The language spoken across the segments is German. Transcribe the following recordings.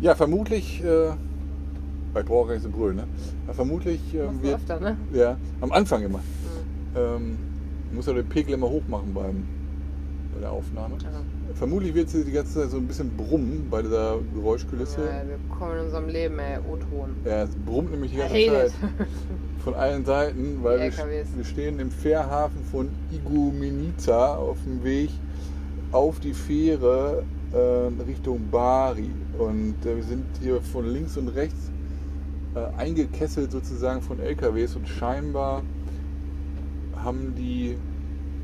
Ja, vermutlich, äh, bei nicht so brüllen, ne? Ja, vermutlich äh, du wird, öfter, ne? ja, am Anfang immer. Mhm. Ähm, muss ja den Pegel immer hoch machen beim, bei der Aufnahme. Ja. Vermutlich wird sie die ganze Zeit so ein bisschen brummen bei dieser Geräuschkulisse. Ja, wir kommen in unserem Leben, ey, O-Ton. Ja, es brummt nämlich die ganze. Zeit von allen Seiten, weil wir, wir stehen im Fährhafen von Igumenica auf dem Weg auf die Fähre äh, Richtung Bari. Und äh, wir sind hier von links und rechts äh, eingekesselt sozusagen von LKWs und scheinbar haben die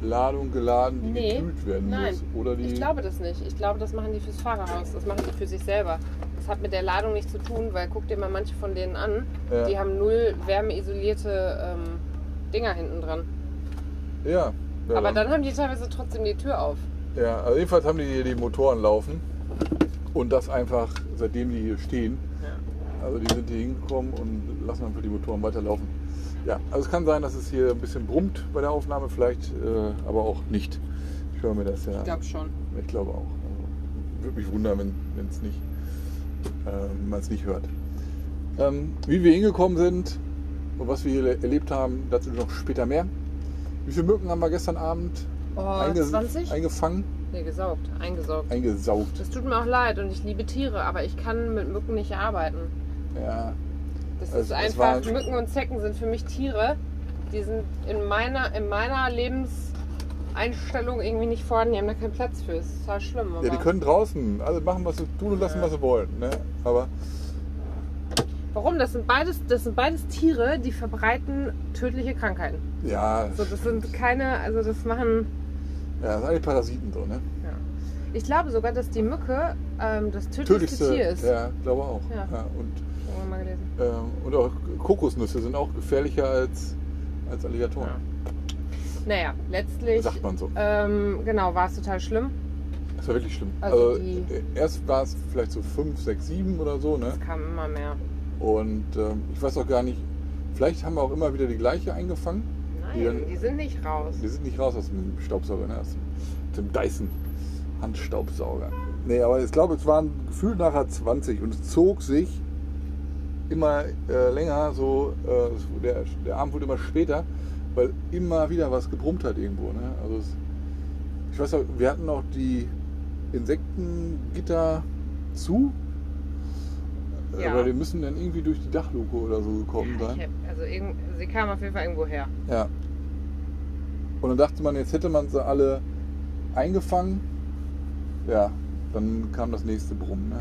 Ladung geladen, die Nee, gekühlt werden nein. muss. Oder die Ich glaube das nicht. Ich glaube, das machen die fürs Fahrerhaus. Das machen die für sich selber. Das hat mit der Ladung nichts zu tun, weil guck dir mal manche von denen an. Ja. Die haben null wärmeisolierte ähm, Dinger hinten dran. ja, ja, Aber dann haben die teilweise trotzdem die Tür auf. Ja, also jedenfalls haben die hier die Motoren laufen. Und das einfach, seitdem die hier stehen. Ja. Also die sind hier hingekommen und lassen einfach die Motoren weiterlaufen. Ja, also es kann sein, dass es hier ein bisschen brummt bei der Aufnahme, vielleicht äh, aber auch nicht. Ich höre mir das ja. Ich glaube schon. Ich glaube auch. Also, würde mich wundern, wenn es nicht, äh, man es nicht hört. Ähm, wie wir hingekommen sind und was wir hier erlebt haben, dazu noch später mehr. Wie viele Mücken haben wir gestern Abend Oh, einge- 20? eingefangen? Nee, gesaugt. Eingesaugt. Eingesaugt. Das tut mir auch leid und ich liebe Tiere, aber ich kann mit Mücken nicht arbeiten. Ja, Das Also, ist es einfach, war- Mücken und Zecken sind für mich Tiere, die sind in meiner, in meiner Lebenseinstellung irgendwie nicht vorhanden. Die haben da keinen Platz für. Das ist total schlimm. ja, die können draußen alle machen, was sie tun und lassen, Ja. was sie wollen. Ne? Aber Warum? Das sind beides, das sind beides Tiere, die verbreiten tödliche Krankheiten. ja, So, das sind keine, also das machen. Ja, das sind alle Parasiten drin. Ne? Ja. Ich glaube sogar, dass die Mücke ähm, das tödlichste, Tier ist. ja, glaube auch. Ja. Ja, und, Irgendwann mal gelesen. ähm, und auch Kokosnüsse sind auch gefährlicher als, als Alligatoren. Naja, letztlich. Sagt man so. Ähm, genau, war es total schlimm. Das war wirklich schlimm. Also Also, äh, erst war es vielleicht so 5, 6, 7 oder so. Ne? Es kam immer mehr. Und ähm, ich weiß auch gar nicht, vielleicht haben wir auch immer wieder die gleiche eingefangen. Die Nein, die sind nicht raus. Die sind nicht raus aus dem Staubsauger, ne? aus dem, Dyson Handstaubsauger. Nee, aber ich glaube, es waren gefühlt nachher 20 und es zog sich immer äh, länger, so äh, der, der Abend wurde immer später, weil immer wieder was gebrummt hat irgendwo. Ne? Also es, ich weiß auch, wir hatten auch die Insektengitter zu, Ja. aber die müssen dann irgendwie durch die Dachluke oder so gekommen Ja, sein. hab, also irgend, sie kam auf jeden Fall irgendwo her. Ja. Und dann dachte man, jetzt hätte man sie alle eingefangen. Ja, dann kam das nächste Brummen. Ne?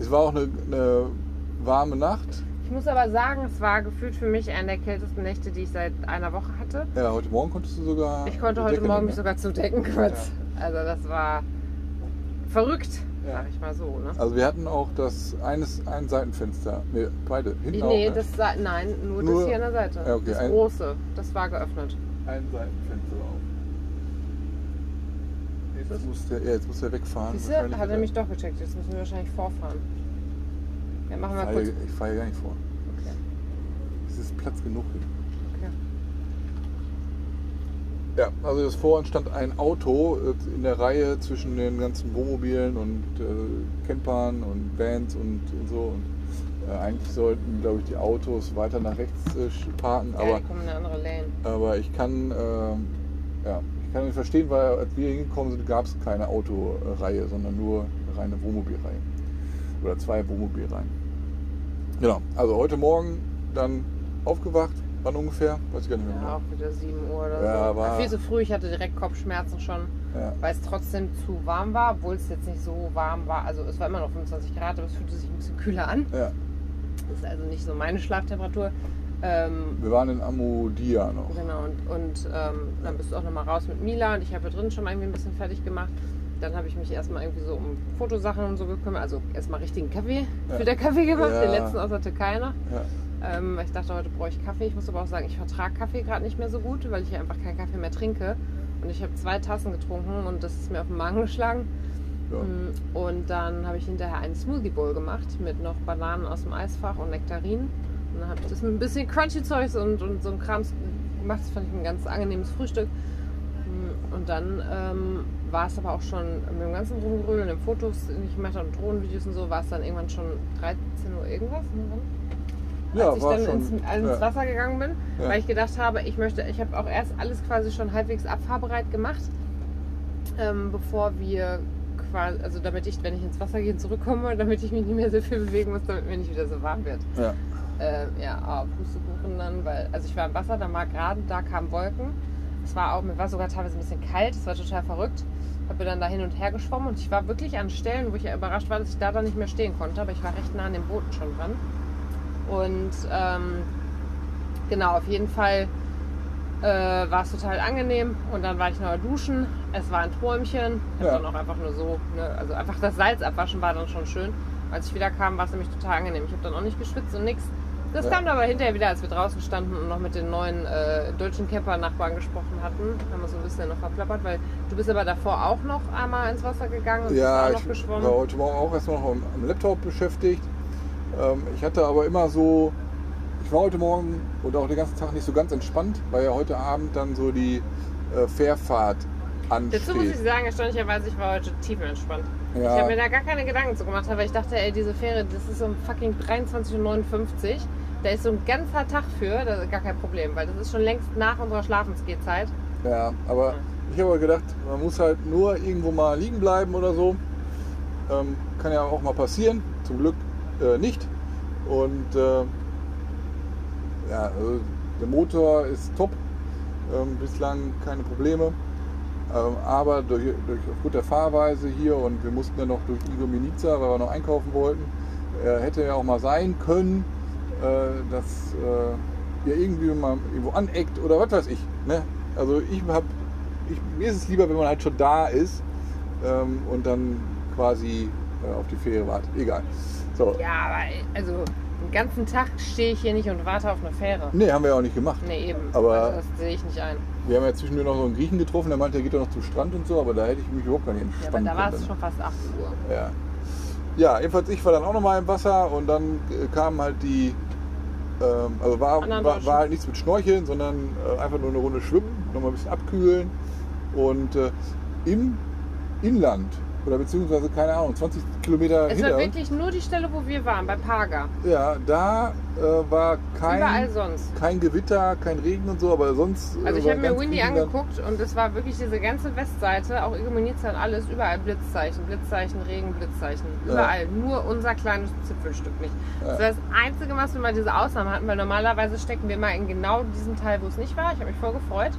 Es war auch eine, eine warme Nacht. Ich muss aber sagen, es war gefühlt für mich eine der kältesten Nächte, die ich seit einer Woche hatte. Ja, heute Morgen konntest du sogar. Ich konnte heute Decke Morgen nehmen, mich sogar zudecken kurz. Also das war verrückt, Ja. sag ich mal so. Ne? Also wir hatten auch das eines ein Seitenfenster. Nee, beide. Hinten auch. nee, ne? das nein, nur, Nur- das hier an der Seite. Ja, okay, das große, das war geöffnet. Ein Seitenfenster auch. Jetzt muss der, ja, jetzt muss der wegfahren. Siehst du, wahrscheinlich hat er wieder. mich doch gecheckt. Jetzt müssen wir wahrscheinlich vorfahren. Ja, machen wir Ich fahre kurz. hier- Ich fahre hier gar nicht vor. Okay. Es ist Platz genug hier. Okay. Ja, also das vor uns stand ein Auto äh, in der Reihe zwischen den ganzen Wohnmobilen und äh, Campern und Vans und, und so. Und, eigentlich sollten, glaube ich, die Autos weiter nach rechts äh, parken, Ja, aber, die kommen in eine andere Lane. aber ich kann ähm, ja, ich kann nicht verstehen, weil als wir hingekommen sind, gab es keine Autoreihe, sondern nur eine reine Wohnmobilreihe. Oder zwei Wohnmobilreihen. Genau, also heute Morgen dann aufgewacht, wann ungefähr? Weiß ich gar nicht mehr Ja, genau. auch wieder 7 Uhr oder Ja, so. war- Viel zu früh, ich hatte direkt Kopfschmerzen schon, Ja. weil es trotzdem zu warm war, obwohl es jetzt nicht so warm war. Also es war immer noch 25 Grad, aber es fühlte sich ein bisschen kühler an. Ja. Das ist also nicht so meine Schlaftemperatur. Ähm, Wir waren in Amudia noch. Genau, und, und ähm, dann bist du auch nochmal raus mit Mila und ich habe hier drin schon mal irgendwie ein bisschen fertig gemacht. Dann habe ich mich erstmal irgendwie so um Fotosachen und so gekümmert. Also erstmal richtigen Kaffee Ja. für der Kaffee gemacht, Ja. den letzten aus der Türkei noch. Ja. Ähm, weil ich dachte, heute brauche ich Kaffee. Ich muss aber auch sagen, ich vertrage Kaffee gerade nicht mehr so gut, weil ich hier einfach keinen Kaffee mehr trinke. Und ich habe zwei Tassen getrunken und das ist mir auf den Magen geschlagen. Ja. Mm, Und dann habe ich hinterher einen Smoothie Bowl gemacht mit noch Bananen aus dem Eisfach und Nektarinen. Und dann habe ich das mit ein bisschen Crunchy Zeugs und, und so ein Krams gemacht. Das fand ich ein ganz angenehmes Frühstück. Mm, Und dann ähm, war es aber auch schon mit dem ganzen Rumgerödel und den Fotos, die ich gemacht habe, und Drohnenvideos und so, war es dann irgendwann schon 13 Uhr irgendwas. Ja, als ich dann schon. ins, ins ja. Wasser gegangen bin, Ja. weil ich gedacht habe, ich möchte, ich habe auch erst alles quasi schon halbwegs abfahrbereit gemacht, ähm, bevor wir quasi, also damit ich, wenn ich ins Wasser gehe, zurückkomme, damit ich mich nicht mehr so viel bewegen muss, damit mir nicht wieder so warm wird. Ja. Äh, ja, aber Pustekuchen dann, weil, also ich war im Wasser, da war gerade, da kamen Wolken. Es war auch, mir war sogar teilweise ein bisschen kalt, es war total verrückt. Habe dann da hin und her geschwommen und ich war wirklich an Stellen, wo ich ja überrascht war, dass ich da dann nicht mehr stehen konnte, aber ich war recht nah an den Booten schon dran. Und ähm, genau, auf jeden Fall äh, war es total angenehm und dann war ich noch duschen. Es war ein Träumchen. Ich Ja. dann auch einfach nur so, ne, also einfach das Salz abwaschen war dann schon schön. Als ich wieder kam, war es nämlich total angenehm. Ich habe dann auch nicht geschwitzt und nichts. Das Ja. kam dann aber hinterher wieder, als wir draußen standen und noch mit den neuen äh, deutschen Camper-Nachbarn gesprochen hatten. Haben wir so ein bisschen noch verplappert, weil du bist aber davor auch noch einmal ins Wasser gegangen und Ja, bist auch ich noch geschwommen. war heute Morgen auch erstmal noch am, am Laptop beschäftigt. Ähm, ich hatte aber immer so, war heute Morgen und auch den ganzen Tag nicht so ganz entspannt, weil ja heute Abend dann so die äh, Fährfahrt Dazu muss ich ansteht. sagen, erstaunlicherweise, ich war heute tiefenentspannt. Ich Ja, habe mir da gar keine Gedanken zu gemacht, weil ich dachte, ey, diese Fähre, das ist um fucking 23.59 Uhr. Da ist so ein ganzer Tag für, das ist gar kein Problem, weil das ist schon längst nach unserer Schlafensgehzeit. ja, aber ich habe gedacht, man muss halt nur irgendwo mal liegen bleiben oder so. Ähm, kann ja auch mal passieren, zum Glück äh, nicht. Und äh, ja, also der Motor ist top, ähm, bislang keine Probleme. Ähm, aber durch, durch aufgrund der Fahrweise hier und wir mussten dann noch durch Igor weil wir noch einkaufen wollten, äh, hätte ja auch mal sein können, äh, dass äh, ihr irgendwie mal irgendwo aneckt oder was weiß ich. Ne? Also ich habe, ich, mir ist es lieber, wenn man halt schon da ist ähm, und dann quasi äh, auf die Fähre wartet. Egal. So. Ja, aber also den ganzen Tag stehe ich hier nicht und warte auf eine Fähre. Nee, haben wir ja auch nicht gemacht. Nee, eben. Aber- also das sehe ich nicht ein. Wir haben ja zwischendurch noch so einen Griechen getroffen, der meinte, er geht doch noch zum Strand und so, aber da hätte ich mich überhaupt gar nicht Ja, aber da war es schon fast 8 Uhr. Ja. ja, jedenfalls ich war dann auch nochmal im Wasser und dann äh, kamen halt die, ähm, also war, war, war halt nichts mit Schnorcheln, sondern äh, einfach nur eine Runde schwimmen, nochmal ein bisschen abkühlen und äh, im Inland oder beziehungsweise, keine Ahnung, 20 Kilometer Es hinter war wirklich nur die Stelle, wo wir waren, bei Paga. ja, da äh, war Überall kein, sonst. kein Gewitter, kein Regen und so, aber sonst äh, Also ich war habe mir ganz Windy Griechenland- angeguckt und es war wirklich diese ganze Westseite, auch Igomeniza und alles, überall Blitzzeichen, Blitzzeichen, Regen, Blitzzeichen. Ja. Überall. Nur unser kleines Zipfelstück nicht. Das war das Einzige, was wir mal diese Ausnahme hatten, weil normalerweise stecken wir mal in genau diesem Teil, wo es nicht war. Ich habe mich voll gefreut,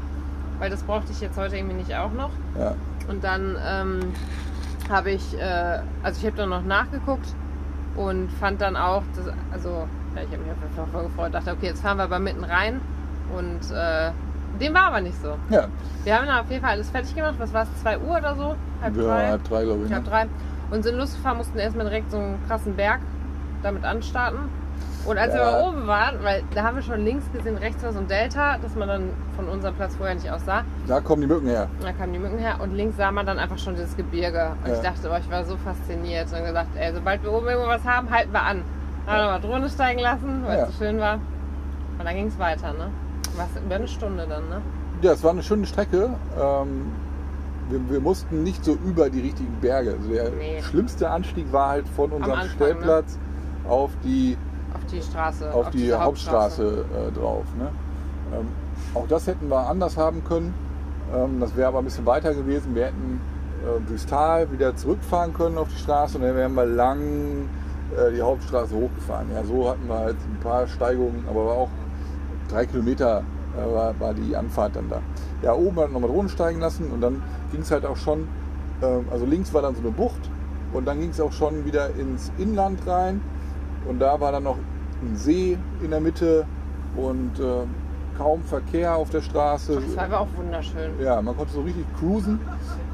weil das brauchte ich jetzt heute irgendwie nicht auch noch. Ja. Und dann ähm, habe ich, äh, also ich habe dann noch nachgeguckt und fand dann auch, dass, also ja, ich habe mich auf jeden Fall voll gefreut, dachte, okay, jetzt fahren wir aber mitten rein und äh, dem war aber nicht so. Ja, Wir haben dann auf jeden Fall alles fertig gemacht, was war es, 2 Uhr oder so? Halb ja, drei? halb drei, glaube ich. Halb Ne? drei. Und sind losgefahren, mussten erstmal direkt so einen krassen Berg damit anstarten. Und als wir Ja. mal oben waren, weil da haben wir schon links gesehen, rechts war so ein Delta, das man dann von unserem Platz vorher nicht aussah. Da kommen die Mücken her. Da kamen die Mücken her und links sah man dann einfach schon dieses Gebirge. Und Ja. ich dachte, oh, ich war so fasziniert und gesagt, ey, sobald wir oben irgendwo was haben, halten wir an. Dann haben wir mal Drohne steigen lassen, weil es so schön war. Und dann ging es weiter, ne? Was über eine Stunde dann, ne? Ja, es war eine schöne Strecke. Ähm, wir, wir mussten nicht so über die richtigen Berge. Also der Nee. schlimmste Anstieg war halt von unserem Anfang, ne? Stellplatz auf die, Auf die Straße. auf die diese Hauptstraße äh, drauf. Ne? Ähm, auch das hätten wir anders haben können. Ähm, das wäre aber ein bisschen weiter gewesen. Wir hätten äh, durchs Tal wieder zurückfahren können auf die Straße und dann wären wir lang äh, die Hauptstraße hochgefahren. Ja, so hatten wir halt ein paar Steigungen, aber auch drei Kilometer äh, war, war die Anfahrt dann da. Ja, oben hat nochmal Drohnen steigen lassen und dann ging es halt auch schon, ähm, also links war dann so eine Bucht und dann ging es auch schon wieder ins Inland rein und da war dann noch ein See in der Mitte und äh, kaum Verkehr auf der Straße. Das war aber auch wunderschön. Ja, man konnte so richtig cruisen,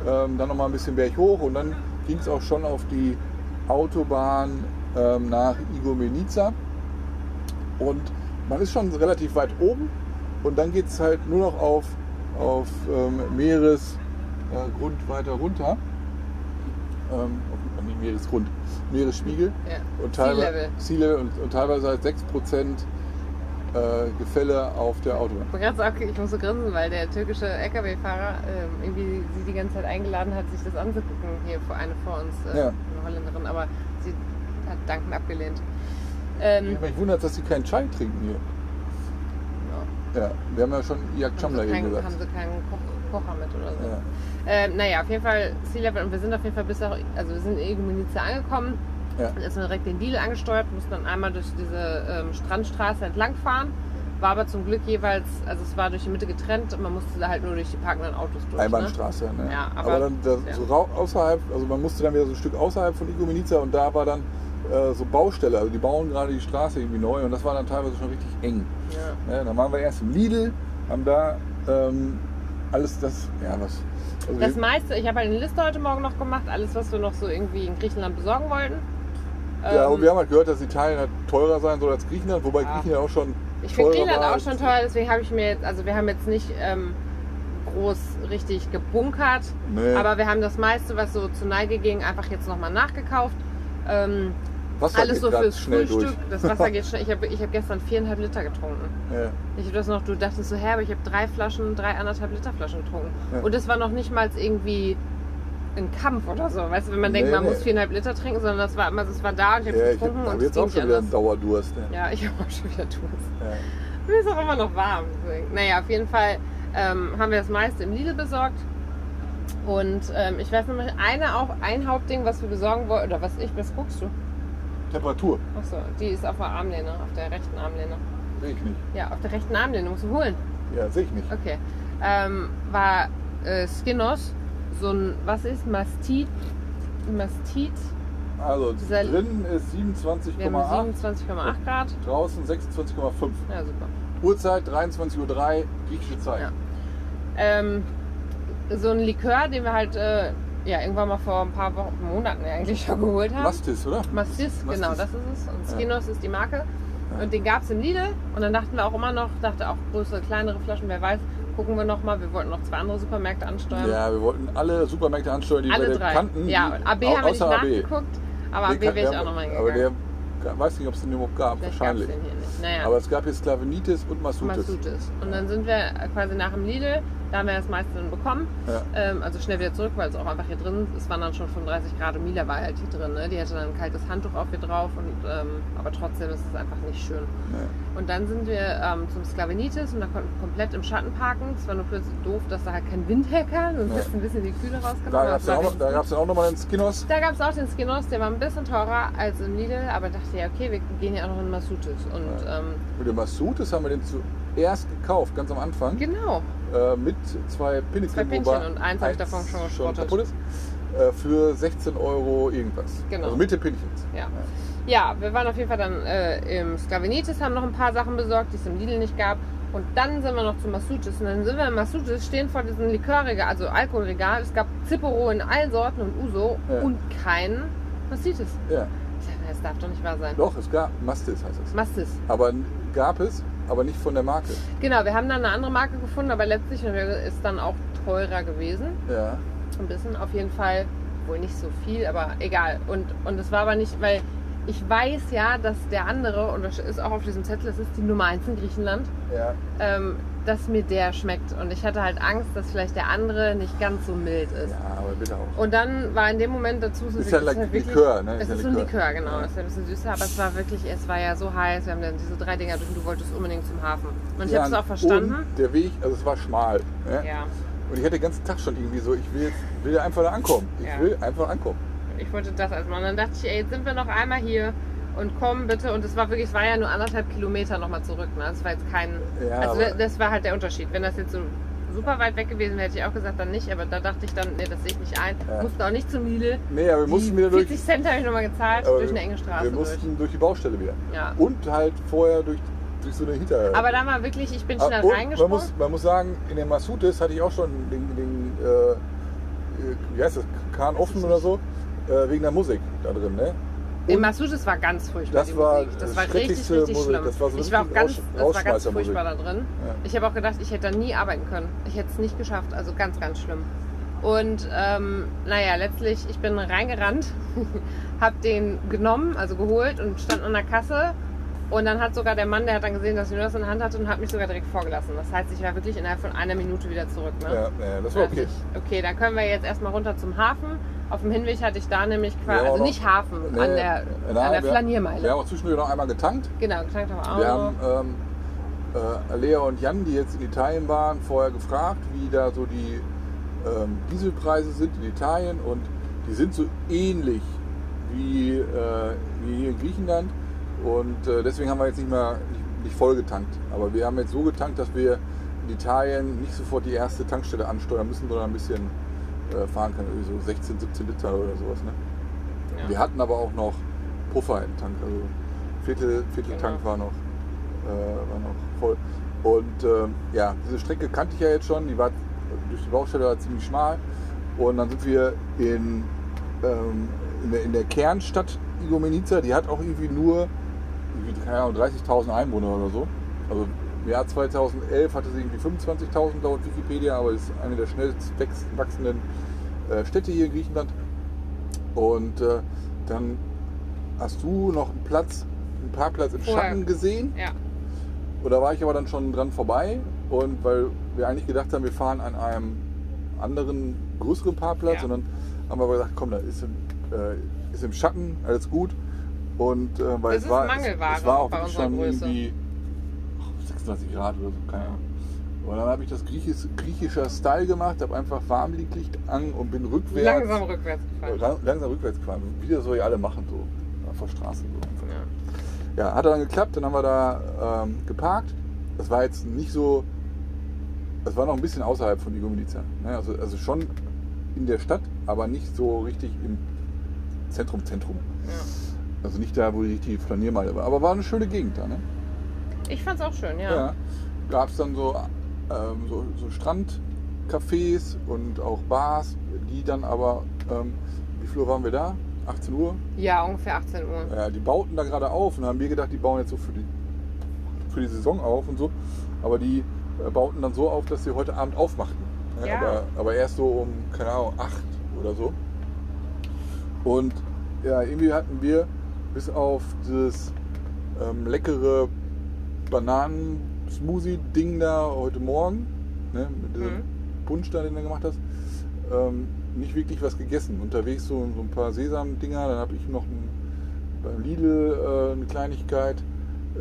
ähm, dann nochmal ein bisschen Berg hoch und dann ging es auch schon auf die Autobahn ähm, nach Igomeniza. Und man ist schon relativ weit oben und dann geht es halt nur noch auf, auf ähm, Meeresgrund äh, weiter runter. Ähm, nicht Meeresgrund, Meeresspiegel. Ja. Und Sea teilweise, Level. Sea Level und, und teilweise halt 6% äh, Gefälle auf der Autobahn. Ich ich muss so grinsen, weil der türkische LKW-Fahrer ähm, irgendwie sie die ganze Zeit eingeladen hat, sich das anzugucken. Hier vor eine vor uns, äh, Ja. eine Holländerin, aber sie hat dankend abgelehnt. Ähm, Mich wundert, dass sie keinen Chai trinken hier. ja. Wir haben ja schon haben, Chamla gesagt. haben sie keinen Koch, Kocher mit oder so. Ja. Ähm, naja, auf jeden Fall Sea Level und wir sind auf jeden Fall bis auch, also wir sind in Igumenice angekommen. Ja. Dann ist man direkt den Lidl angesteuert, mussten dann einmal durch diese ähm, Strandstraße entlang fahren. War aber zum Glück jeweils, also es war durch die Mitte getrennt und man musste da halt nur durch die parkenden Autos durch. Ne? Einbahnstraße. Ne? Ja, aber, aber- dann da, ja. so außerhalb, also man musste dann wieder so ein Stück außerhalb von Igoumenica und da war dann äh, so Baustelle, also die bauen gerade die Straße irgendwie neu und das war dann teilweise schon richtig eng. Ja. Ne? Dann waren wir erst im Lidl, haben da ähm, alles das, ja was. Also Das meiste, ich habe halt eine Liste heute Morgen noch gemacht, alles was wir noch so irgendwie in Griechenland besorgen wollten. ja, Ähm, und wir haben halt gehört, dass Italien halt teurer sein soll als Griechenland, wobei Ja. Griechenland auch schon Ich finde Griechenland auch schon teuer, deswegen habe ich mir jetzt, also wir haben jetzt nicht ähm, groß richtig gebunkert, Nee. aber wir haben das meiste, was so zur Neige ging, einfach jetzt nochmal nachgekauft. Ähm, Wasser alles so fürs Frühstück. durch. Das Wasser geht schnell. Ich habe ich hab gestern viereinhalb Liter getrunken. Ja. Ich habe das noch, du dachtest so, hä, aber ich habe drei Flaschen, drei anderthalb Liter Flaschen getrunken. Ja. Und das war noch nicht mal irgendwie ein Kampf oder so. Weißt du, wenn man denkt, Nee, man nee. muss viereinhalb Liter trinken, sondern das war immer, das war da und ich habe Ja, es ich getrunken habe jetzt auch schon wieder einen. Dauerdurst. Ne? Ja, ich habe auch schon wieder Durst. Ja. Mir ist auch immer noch warm. Deswegen. Naja, auf jeden Fall ähm, haben wir das meiste im Lidl besorgt. Und ähm, ich weiß noch mal, eine auch, ein Hauptding, was wir besorgen wollten, oder was ich, was guckst du? Temperatur, Achso, die ist auf der Armlehne, auf der rechten Armlehne. sehe ich nicht. Ja, auf der rechten Armlehne, musst du holen. Ja, sehe ich nicht. Okay. Ähm, war äh, Skinos, so ein, was ist, Mastit? Mastit, Also Dieser- drinnen ist wir haben 27,8, 27,8 Grad. draußen 26,5. Ja, super. Uhrzeit 23.03 Uhr, griechische Zeit. Ja. Ähm, so ein Likör, den wir halt äh, ja, irgendwann mal vor ein paar Wochen, Monaten eigentlich schon geholt haben. Mastis, oder? Mastis, Mastis. genau, das ist es. Und Ja. Skinos ist die Marke. Ja. Und den gab es im Lidl. Und dann dachten wir auch immer noch, dachte auch größere, kleinere Flaschen, wer weiß, gucken wir noch mal. Wir wollten noch zwei andere Supermärkte ansteuern. Ja, wir wollten alle Supermärkte ansteuern, die Alle wir drei. kannten. Ja, und AB haben wir nicht nachgeguckt, aber AB wäre ich auch noch mal Aber der gegangen. weiß nicht, ob es den überhaupt gab. Vielleicht Wahrscheinlich. hier. Naja. Aber es gab jetzt Sklavenitis und Masutis. Masutis. Und dann sind wir quasi nach dem Lidl, da haben wir das meiste dann bekommen. Ja. Ähm, also schnell wieder zurück, weil es auch einfach hier drin ist. Es waren dann schon 35 Grad und Mila war halt hier drin. Ne? Die hatte dann ein kaltes Handtuch auf hier drauf. Und, ähm, aber trotzdem ist es einfach nicht schön. Nee. Und dann sind wir ähm, zum Sklavenitis und da konnten wir komplett im Schatten parken. Es war nur plötzlich doof, dass da halt kein Wind herkam. Sonst Ja. ist ein bisschen die Kühle rausgenommen. Da gab es ja auch, da nochmal den Skinos. Da gab es auch den Skinos, der war ein bisschen teurer als im Lidl, aber dachte ja, okay, wir gehen ja auch noch in Masutis. Und Ja. ähm, Mit dem Masutis haben wir den zuerst gekauft, ganz am Anfang. genau, Äh, mit zwei Pinnekeln. Zwei und eins hab ich davon schon ist. Äh, für 16 Euro irgendwas. Genau. Also mit den Pinchens. ja. Ja, wir waren auf jeden Fall dann äh, im Sklavenitis, haben noch ein paar Sachen besorgt, die es im Lidl nicht gab. Und dann sind wir noch zu Masutis. Und dann sind wir in Masutis, stehen vor diesem Likörregal, also Alkoholregal. Es gab Zipporo in allen Sorten und Uso Ja. und kein Masitis. Ja. Das darf doch nicht wahr sein. Doch, es gab Mastis heißt es. Mastis. Aber gab es, aber nicht von der Marke. Genau, wir haben dann eine andere Marke gefunden, aber letztlich ist dann auch teurer gewesen. Ja. Ein bisschen, auf jeden Fall. Wohl nicht so viel, aber egal. Und, und es war aber nicht, weil ich weiß ja, dass der andere, und das ist auch auf diesem Zettel, es ist die Nummer 1 in Griechenland, Ja. ähm, dass mir der schmeckt. Und ich hatte halt Angst, dass vielleicht der andere nicht ganz so mild ist. Ja, aber bitte auch. Und dann war in dem Moment dazu so Ist ja like Likör, ne? Es Ist ja ist so ein Likör. Genau. Ja. Ist ja ein bisschen süßer, aber es war wirklich, es war ja so heiß. Wir haben dann diese drei Dinger durch und du wolltest unbedingt zum Hafen. Und ich ja, habe es auch verstanden. Der Weg, also es war schmal. Ne? Ja. Und ich hatte den ganzen Tag schon irgendwie so, ich will jetzt will einfach da ankommen. Ich Ja. will einfach ankommen. Ich wollte das erstmal. Und dann dachte ich, ey, jetzt sind wir noch einmal hier und komm bitte. Und es war wirklich, es war ja nur anderthalb Kilometer nochmal zurück. Ne? Das war jetzt kein. Ja, also das, das war halt der Unterschied. Wenn das jetzt so super weit weg gewesen wäre, hätte ich auch gesagt, dann nicht. Aber da dachte ich dann, nee, das sehe ich nicht ein. Ja. Mussten auch nicht zum Lidl. Nee, aber wir mussten wieder durch. 40 Cent habe ich nochmal gezahlt, durch eine enge Straße Wir durch. mussten durch. die Baustelle wieder. Ja. Und halt vorher durch, durch so eine Hinter. Aber da war wirklich, ich bin Ah, schnell und man reingesprungen. muss, man muss sagen, in den Masutis hatte ich auch schon den, den äh, äh, wie heißt das, Kahn offen oder so, äh, wegen der Musik da drin, ne? In Und Massachusetts war ganz furchtbar Das die war Musik. Das das war richtig, richtig Musik. schlimm. Das war so ich war auch ganz, das war ganz furchtbar da drin. Ja. Ich habe auch gedacht, ich hätte da nie arbeiten können. Ich hätte es nicht geschafft. Also ganz, ganz schlimm. Und ähm, naja, letztlich, ich bin reingerannt, habe den genommen, also geholt und stand an der Kasse Und dann hat sogar der Mann, der hat dann gesehen, dass ich nur das in der Hand hatte und hat mich sogar direkt vorgelassen. Das heißt, ich war wirklich innerhalb von einer Minute wieder zurück. Ne? Ja, ja, das war okay. Ich, okay, dann können wir jetzt erstmal runter zum Hafen. Auf dem Hinweg hatte ich da nämlich quasi, also noch- nicht Hafen, Nee, an der, nein, an der wir- Flaniermeile. Wir haben auch zwischendurch noch einmal getankt. Genau, getankt haben wir auch Wir haben ähm, äh, Lea und Jan, die jetzt in Italien waren, vorher gefragt, wie da so die ähm, Dieselpreise sind in Italien und die sind so ähnlich wie, äh, wie hier in Griechenland und äh, deswegen haben wir jetzt nicht mehr nicht, nicht voll getankt. Aber wir haben jetzt so getankt, dass wir in Italien nicht sofort die erste Tankstelle ansteuern müssen, sondern ein bisschen äh, fahren können, irgendwie so 16, 17 Liter oder sowas. Ne? Ja. Wir hatten aber auch noch Puffer im Tank, also Viertel, Vierteltank Genau. war, noch, äh, war noch voll. Und ähm, ja, diese Strecke kannte ich ja jetzt schon, die war durch die Baustelle war ziemlich schmal. Und dann sind wir in, ähm, in, der, in der Kernstadt Igomenica, die hat auch irgendwie nur irgendwie, keine Ahnung, 30.000 Einwohner oder so. Also im Jahr 2011 hatte sie irgendwie 25.000 laut Wikipedia, aber ist eine der schnellst wachsenden äh, Städte hier in Griechenland. Und äh, dann hast du noch einen Platz, einen Parkplatz im Vorher. Schatten gesehen. ja. Und da war ich aber dann schon dran vorbei. Und weil wir eigentlich gedacht haben, wir fahren an einem anderen, größeren Parkplatz. Ja. Und dann haben wir aber gesagt, komm, da ist im, äh, ist im Schatten, alles gut. Und äh, weil es war, es, es war auch bei schon Größe. irgendwie oh, 36 Grad oder so, keine Ahnung. Und dann habe ich das griechisch, griechischer Style gemacht, habe einfach Warmliegt an und bin rückwärts, Langsam rückwärts gefahren. langsam rückwärts gefahren. Wie das so ja alle machen, so auf der Straße. So. Ja. Ja, hat dann geklappt, dann haben wir da ähm, geparkt. Das war jetzt nicht so, das war noch ein bisschen außerhalb von Igomilica. Ne? Also, also schon in der Stadt, aber nicht so richtig im Zentrum, Zentrum. Ja. Also nicht da, wo die richtige Flaniermeile war. Aber war eine schöne Gegend da, ne? Ich fand's auch schön, ja. Ja. Gab es dann so, ähm, so, so Strandcafés und auch Bars, die dann aber, ähm, wie viel Uhr waren wir da? 18 Uhr? Ja, ungefähr 18 Uhr. Ja, die bauten da gerade auf und haben wir gedacht, die bauen jetzt so für die, für die Saison auf und so. Aber die äh, bauten dann so auf, dass sie heute Abend aufmachten. Ja, Ja. Aber, aber erst so um, keine Ahnung, 8 oder so. Und ja, irgendwie hatten wir bis auf das ähm, leckere Bananen-Smoothie-Ding da heute Morgen, ne, mit diesem Mhm. Punsch da, den du gemacht hast, ähm, nicht wirklich was gegessen. Unterwegs so, so ein paar Sesam-Dinger, dann habe ich noch ein, beim Lidl äh, eine Kleinigkeit,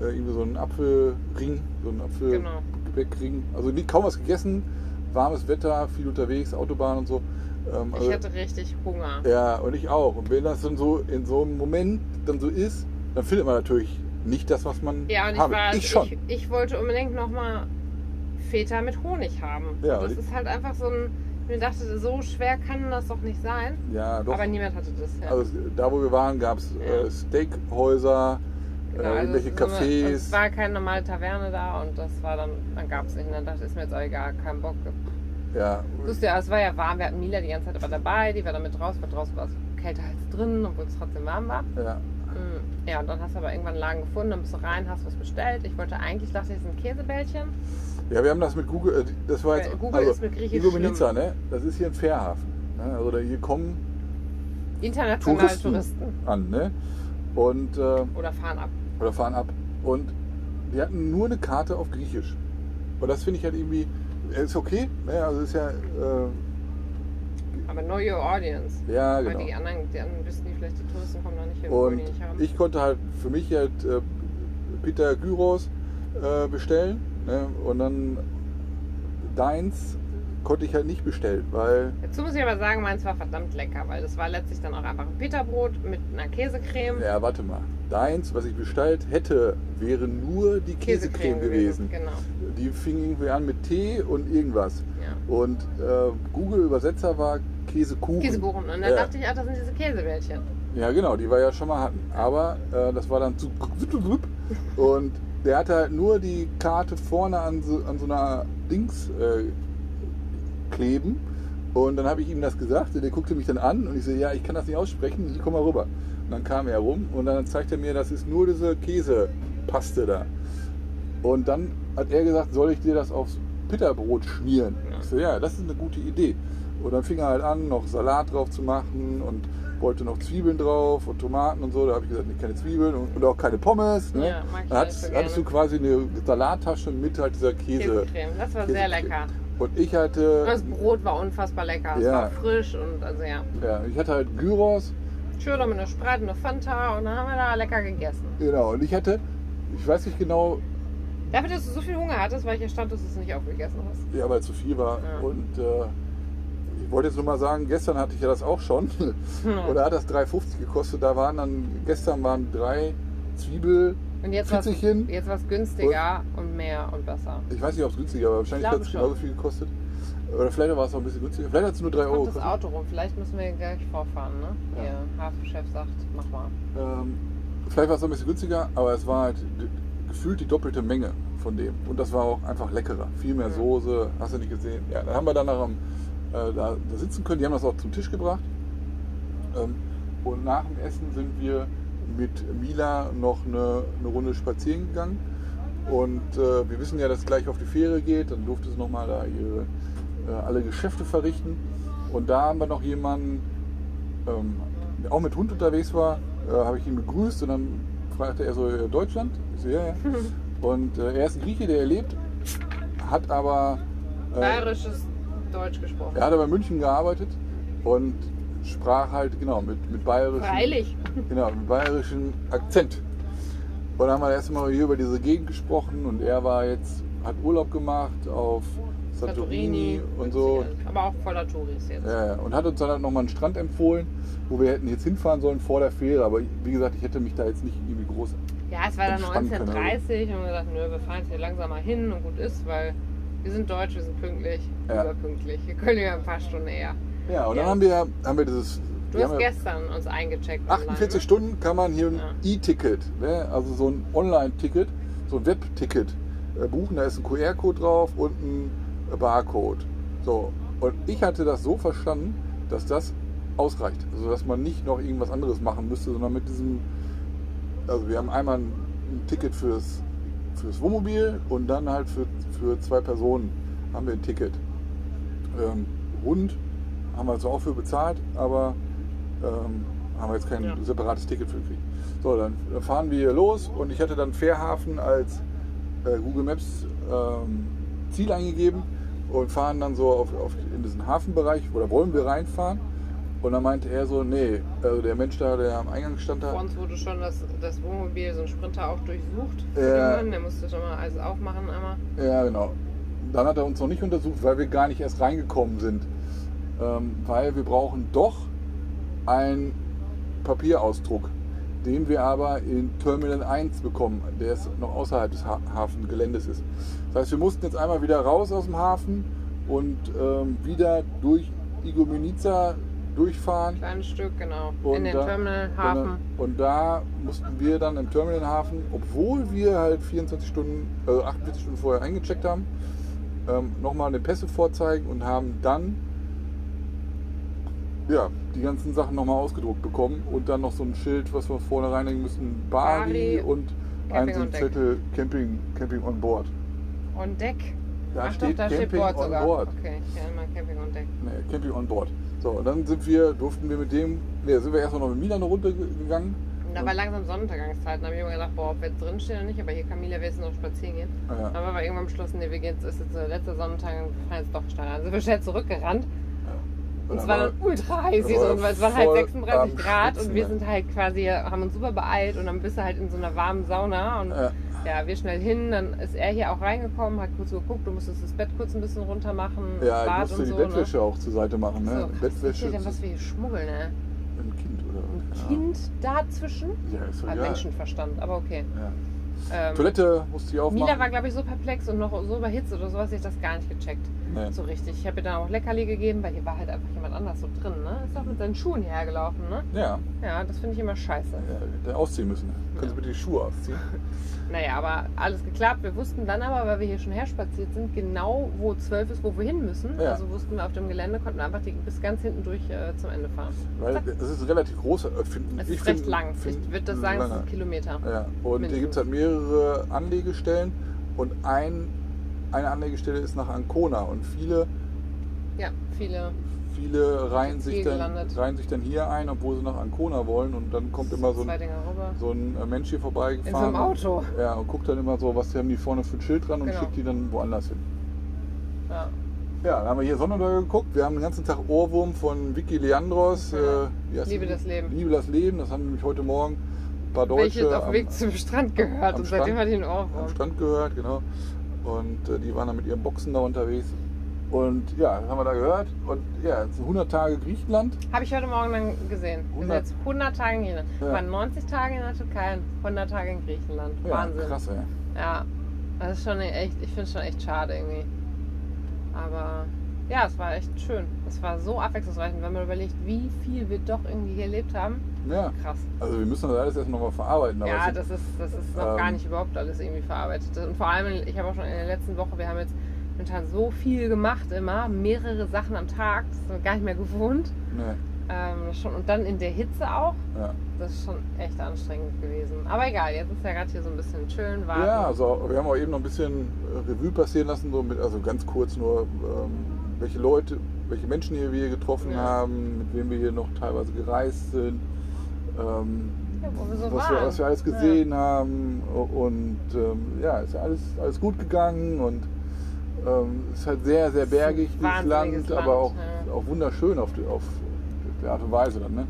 äh, irgendwie so einen Apfelring, so einen Genau. Apfelgebäckring. Also nie, kaum was gegessen, warmes Wetter, viel unterwegs, Autobahn und so. Ähm, also, Ich hatte richtig Hunger. ja, und ich auch. Und wenn das dann so in so einem Moment dann so ist, dann findet man natürlich nicht das, was man Ja, und ich war, ich schon. Ich, ich wollte unbedingt nochmal Feta mit Honig haben. Ja, das ist halt einfach so ein, ich mir dachte, so schwer kann das doch nicht sein. ja, doch. Aber niemand hatte das. Ja. Also da, wo wir waren, gab es Ja. äh, Steakhäuser, Genau, äh, also irgendwelche so eine- Cafés. Es war keine normale Taverne da und das war dann, dann gab es nicht. Und dann dachte ich, ist mir jetzt auch egal, kein Bock. ja, Lustig, ja, es war ja warm, wir hatten Mila die ganze Zeit aber dabei, die war dann mit raus, weil draußen war es kälter als drin, obwohl es trotzdem warm war. ja. Ja, und dann hast du aber irgendwann einen Laden gefunden, dann bist du rein, hast was bestellt. Ich wollte eigentlich, dachte ich, es sind Käsebällchen. ja, wir haben das mit Google, äh, das war jetzt, Weil Google ist mit Griechisch Igoumenitsa, ne? Das ist hier ein Fährhafen. Ne? Also hier kommen Internationale Touristen, Touristen. an, ne? Und, äh, Oder fahren ab. oder fahren ab. Und die hatten nur eine Karte auf Griechisch. Und das finde ich halt irgendwie, äh, ist okay, ne? Also ist ja, äh, Aber know your audience. ja, Weil genau. die anderen, die anderen wissen die vielleicht, die Touristen kommen da nicht hin, Und die nicht haben. ich konnte halt für mich halt äh, Peter Gyros äh, bestellen. Ne? Und dann deins konnte ich halt nicht bestellen, weil Dazu muss ich aber sagen, meins war verdammt lecker, weil das war letztlich dann auch einfach ein Peterbrot mit einer Käsecreme. Ja, warte mal. Deins, was ich bestellt hätte, wäre nur die Käsecreme, gewesen. Genau. Die fing irgendwie an mit Tee und irgendwas. Ja. Und äh, Google-Übersetzer war Käsekuchen. Käsekuchen. Und dann Ja. dachte ich, ach, das sind diese Käsebällchen. Ja, genau, die wir ja schon mal hatten. Aber äh, das war dann zu. Und der hatte halt nur die Karte vorne an so, an so einer Dings äh, kleben. Und dann habe ich ihm das gesagt. Der guckte mich dann an und ich so, ja, ich kann das nicht aussprechen, ich komme mal rüber. Und dann kam er rum und dann zeigt er mir, das ist nur diese Käsepaste da. Und dann hat er gesagt, soll ich dir das aufs Pitterbrot schmieren? Ich so, ja, das ist eine gute Idee. Und dann fing er halt an, noch Salat drauf zu machen und wollte noch Zwiebeln drauf und Tomaten und so. Da habe ich gesagt, nee, keine Zwiebeln und, und auch keine Pommes. Ne? Ja, mag Dann hattest, so hattest du quasi eine Salattasche mit halt dieser Käse. Käsecreme. Das war sehr lecker. Und ich hatte, das Brot war unfassbar lecker. Es Ja. war frisch und also ja. ja, ich hatte halt Gyros. Schön mit einer Sprite und einer Fanta und dann haben wir da lecker gegessen. Genau. Und ich hatte, ich weiß nicht genau, Dafür, dass du so viel Hunger hattest, war ich erstaunt, dass du es nicht aufgegessen hast. ja, weil es zu viel war. Ja. Und äh, ich wollte jetzt nur mal sagen, gestern hatte ich ja das auch schon. Und da hat das 3,50 gekostet. Da waren dann, gestern waren drei Zwiebel, Und jetzt war war's günstiger und mehr und besser. Ich weiß nicht, ob es günstiger war. Wahrscheinlich Ich hat es genauso viel gekostet. Oder vielleicht war es auch ein bisschen günstiger. Vielleicht hat es nur 3 Euro das. Auto rum. Vielleicht müssen wir gleich vorfahren, ne? Ja. Ihr Hafenchef sagt, mach mal. Ähm, vielleicht war es auch ein bisschen günstiger, aber es war halt gefühlt die doppelte Menge von dem. Und das war auch einfach leckerer. Viel mehr. Soße, hast du nicht gesehen. Ja, dann haben wir dann am, äh, da, da sitzen können. Die haben das auch zum Tisch gebracht. Ähm, und nach dem Essen sind wir mit Mila noch eine, eine Runde spazieren gegangen. Und äh, wir wissen ja, dass es gleich auf die Fähre geht. Dann durfte sie nochmal da ihre, äh, alle Geschäfte verrichten. Und da haben wir noch jemanden, ähm, der auch mit Hund unterwegs war, äh, habe ich ihn begrüßt und dann fragte er so, äh, Deutschland? Ich so, ja, ja. Und äh, er ist ein Grieche, der hier lebt, hat aber, äh, Bayerisches Deutsch gesprochen. er hat aber in München gearbeitet und sprach halt, genau, mit, mit bayerischem, Freilich. genau, mit bayerischem Akzent. Und dann haben wir erstmal hier über diese Gegend gesprochen und er war jetzt, hat Urlaub gemacht auf Santorini und so. Aber auch voller Touris jetzt. Ja, und hat uns dann halt nochmal einen Strand empfohlen, wo wir hätten jetzt hinfahren sollen vor der Fähre. Aber wie gesagt, ich hätte mich da jetzt nicht irgendwie groß. Ja, es war dann Entspannen können, 1930 und wir haben gesagt, nö, wir fahren jetzt hier langsam mal hin und gut ist, weil wir sind deutsch, wir sind pünktlich, Ja. überpünktlich. Wir können ja ein paar Stunden eher. Ja, und Ja. dann haben wir, haben wir dieses. Du hast gestern uns eingecheckt. 48 online, Stunden kann man hier ein Ja. E-Ticket, ne? also so ein Online-Ticket, so ein Web-Ticket äh, buchen. Da ist ein QR-Code drauf und ein Barcode. So, und ich hatte das so verstanden, dass das ausreicht. Also, dass man nicht noch irgendwas anderes machen müsste, sondern mit diesem. Also, wir haben einmal ein, ein Ticket fürs, fürs Wohnmobil und dann halt für, für zwei Personen haben wir ein Ticket. Ähm, Hund haben wir zwar auch für bezahlt, aber ähm, haben wir jetzt kein Ja. separates Ticket für gekriegt. So, dann fahren wir los und ich hatte dann Fährhafen als äh, Google Maps ähm, Ziel eingegeben und fahren dann so auf, auf, in diesen Hafenbereich oder wollen wir reinfahren. Und dann meinte er so, nee, also der Mensch da, der am Eingang stand Vor da, uns wurde schon das, das Wohnmobil, so ein Sprinter auch durchsucht. Ja. Mann. Der musste schon mal alles aufmachen einmal. Ja, genau. Dann hat er uns noch nicht untersucht, weil wir gar nicht erst reingekommen sind. Ähm, weil wir brauchen doch einen Papierausdruck, den wir aber in Terminal 1 bekommen, der ist noch außerhalb des ha Hafengeländes ist. Das heißt, wir mussten jetzt einmal wieder raus aus dem Hafen und ähm, wieder durch Igoumenitsa durchfahren. Kleines Stück, genau. Und In den da- Terminalhafen. Und, und da mussten wir dann im Terminalhafen, obwohl wir halt 24 Stunden, äh, 48 Stunden vorher eingecheckt haben, ähm, nochmal eine Pässe vorzeigen und haben dann ja, die ganzen Sachen nochmal ausgedruckt bekommen und dann noch so ein Schild, was wir vorne reinlegen müssen, Bari, Bari, und Camping ein so ein. Zettel Camping, Camping on Board. On Deck. Da Ach steht doch, da Camping steht Board on sogar. Board. Okay, ich erinnere mal Camping on Deck. Nee, Camping on Board. So, und dann sind wir, durften wir mit dem, nee, sind wir erstmal noch mit Milan eine Runde ge- gegangen. Und da war langsam Sonnenuntergangszeit. Da habe ich immer gedacht, boah, ob wir jetzt drinstehen oder nicht. Aber hier Camilla will jetzt noch spazieren gehen. Ja. Dann haben wir irgendwann beschlossen, nee, wir gehen jetzt, ist jetzt der letzte Sonntag, wir fahren jetzt doch steil. Dann sind wir schnell zurückgerannt. Und es war dann ultra heiß war weil es waren halt voll 36 am Grad Schwitzen, und wir ne? sind halt quasi, haben uns super beeilt und dann bist du halt in so einer warmen Sauna und Ja. Ja, wir schnell hin, dann ist er hier auch reingekommen, hat kurz geguckt, du musstest das Bett kurz ein bisschen runter machen, Ja, ich Bad musste und die so. Bettwäsche auch zur Seite machen. Ne? Ne? So, Bettwäsche. denn, was wir hier schmuggeln, ne? Ein Kind oder Ein? Kind dazwischen? Ja, ist doch Hat egal. Menschenverstand, aber okay. Ja. Ähm, Toilette musste ich aufmachen. Mila war, glaube ich, so perplex und noch so überhitzt oder sowas, ich das gar nicht gecheckt. Nee. So richtig. Ich habe ihr dann auch Leckerli gegeben, weil hier war halt einfach jemand anders so drin, ne? Ist auch mit seinen Schuhen hierher gelaufen, ne? Ja, Ja, das finde ich immer scheiße. ja, hätte ausziehen müssen. Können Sie bitte die Schuhe ausziehen? Naja, aber alles geklappt. Wir wussten dann aber, weil wir hier schon herspaziert sind, genau wo 12 ist, wo wir hin müssen. Ja. Also wussten wir auf dem Gelände, konnten einfach die, bis ganz hinten durch äh, zum Ende fahren. Weil das ist ein relativ großer. Äh, find, Es ich ist recht find- lang. find ich würde das sagen, es lange. sind Kilometer. Ja, und hier Mindestens. gibt es halt mehrere Anlegestellen und ein, eine Anlegestelle ist nach Ancona und viele Ja, viele. Viele reihen sich, dann, gelandet. reihen sich dann hier ein, obwohl sie nach Ancona wollen und dann kommt immer so ein, so ein äh, Mensch hier In so vorbeigefahren. einem Auto. Ja, und guckt dann immer so, was haben die vorne für ein Schild dran und Genau. schickt die dann woanders hin. Ja. Ja, dann haben wir hier Sonnenuntergang geguckt. Wir haben den ganzen Tag Ohrwurm von Vicky Leandros. Ja. Äh, Liebe das Leben. Liebe das Leben. Das haben nämlich heute Morgen ein paar Deutsche auf dem Weg zum Strand gehört und seitdem Strand- hat ihn einen am Ohrwurm. Strand gehört, genau. Und äh, die waren dann mit ihren Boxen da unterwegs. Und ja, das haben wir da gehört. Und ja, jetzt 100 Tage Griechenland. Habe ich heute Morgen dann gesehen. Wir sind 100 jetzt 100 Tage in Griechenland. Ja. Waren 90 Tage in der Türkei, 100 Tage in Griechenland. Ja, Wahnsinn. krass, ey. Ja, das ist schon echt, ich finde es schon echt schade irgendwie. Aber ja, es war echt schön. Es war so abwechslungsreich. Und wenn man überlegt, wie viel wir doch irgendwie hier erlebt haben, Ja, krass. also wir müssen das alles erst nochmal verarbeiten. Aber Ja, das ist, das ist noch ähm, gar nicht überhaupt alles irgendwie verarbeitet. Und vor allem, ich habe auch schon in der letzten Woche, wir haben jetzt momentan so viel gemacht immer, mehrere Sachen am Tag, das sind wir gar nicht mehr gewohnt. nee, Ähm, schon, und dann in der Hitze auch. ja. Das ist schon echt anstrengend gewesen. Aber egal, jetzt ist ja gerade hier so ein bisschen chillen, warten. Ja, also wir haben auch eben noch ein bisschen äh, Revue passieren lassen, so mit, also ganz kurz nur, ähm, welche Leute, welche Menschen hier wir getroffen Ja. haben, mit wem wir hier noch teilweise gereist sind, ähm, Ja, wir so was, wir, was wir alles gesehen haben und ähm, ja, ist ja alles, alles gut gegangen und ähm, es ist halt sehr, sehr bergig, dieses Land, Land, aber auch, ja. auch wunderschön auf die, auf die Art und Weise dann. Ne?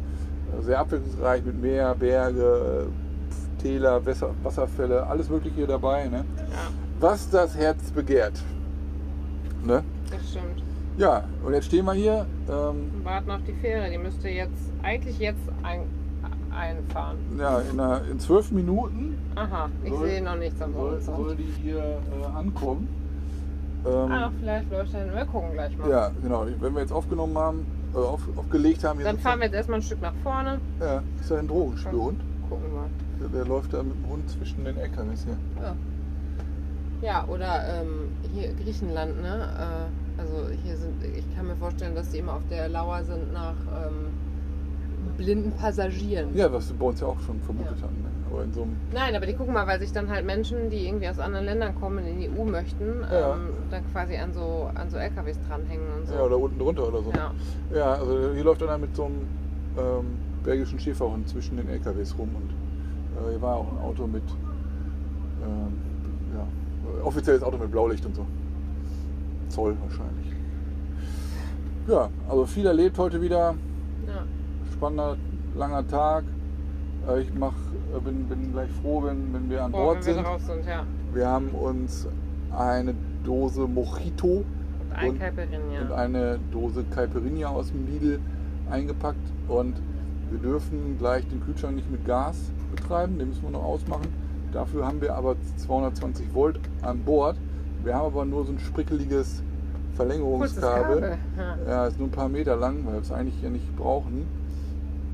Sehr abwechslungsreich mit Meer, Berge, Täler, Wasser, Wasserfälle, alles Mögliche hier dabei. Ne? Ja, Was das Herz begehrt. Ne? das stimmt. Ja, und jetzt stehen wir hier. Ähm, warten auf die Fähre. Die müsste jetzt, eigentlich jetzt ein, einfahren. ja, in, einer, in zwölf Minuten Aha, ich sehe noch nichts am soll, Horizont. soll die hier äh, ankommen. Ähm, Ah, vielleicht läuft er hin. Wir gucken gleich mal. ja, genau. Wenn wir jetzt aufgenommen haben, äh, auf, aufgelegt haben, Dann fahren wir jetzt erstmal ein Stück nach vorne. Ja, ist ja ein Drogenspürhund. Gucken wir. Der, der läuft da mit dem Hund zwischen den LKWs hier. Ja. Ja, oder ähm, hier Griechenland, ne? Äh, also hier sind, ich kann mir vorstellen, dass die immer auf der Lauer sind nach ähm, blinden Passagieren. Ja, was wir bei uns ja auch schon vermutet Ja. hatten. Ne? Aber in so einem. Nein, aber die gucken mal, weil sich dann halt Menschen, die irgendwie aus anderen Ländern kommen, in die EU möchten, Ja. ähm, dann quasi an so, an so LKWs dranhängen und so. Ja, oder unten drunter oder so. Ja. Ja, also hier läuft einer mit so einem ähm, belgischen Schäferhund zwischen den LKWs rum und äh, hier war auch ein Auto mit, ähm, ja, offizielles Auto mit Blaulicht und so. Zoll wahrscheinlich. Ja, also viel erlebt heute wieder. Ja. Spannender, langer Tag. Äh, ich mach, äh, bin, bin gleich froh, wenn, wenn wir an Boah, Bord wenn wir sind. sind, ja. Wir haben uns eine Dose Mojito Und ein Und- und eine Dose Caipirinha aus dem Lidl eingepackt und wir dürfen gleich den Kühlschrank nicht mit Gas betreiben, den müssen wir noch ausmachen. Dafür haben wir aber 220 Volt an Bord. Wir haben aber nur so ein sprickeliges Verlängerungskabel. Kabel. Ja. Ja, ist nur ein paar Meter lang, weil wir es eigentlich ja nicht brauchen.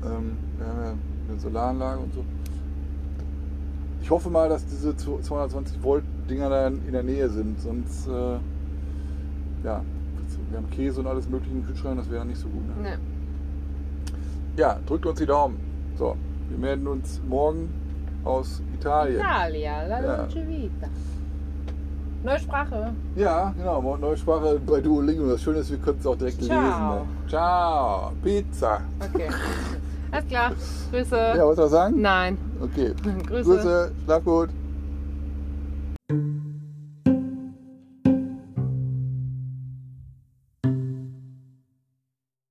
Ähm, wir haben ja eine Solaranlage und so. Ich hoffe mal, dass diese 220 Volt Dinger da in der Nähe sind, sonst äh, ja, wir haben Käse und alles mögliche im Kühlschrank, das wäre nicht so gut. Ne? Ne. Ja, drückt uns die Daumen. So, wir melden uns morgen aus Italien. Italia, la Ja. dolce vita. Neue Sprache. Ja, genau, neue Sprache bei Duolingo. Das Schöne ist, wir können es auch direkt Ciao. lesen. Ne? Ciao, Pizza. Okay. Alles klar. Grüße. Ja, was soll ich sagen? Nein. Okay. Grüße. Grüße, schlaf gut.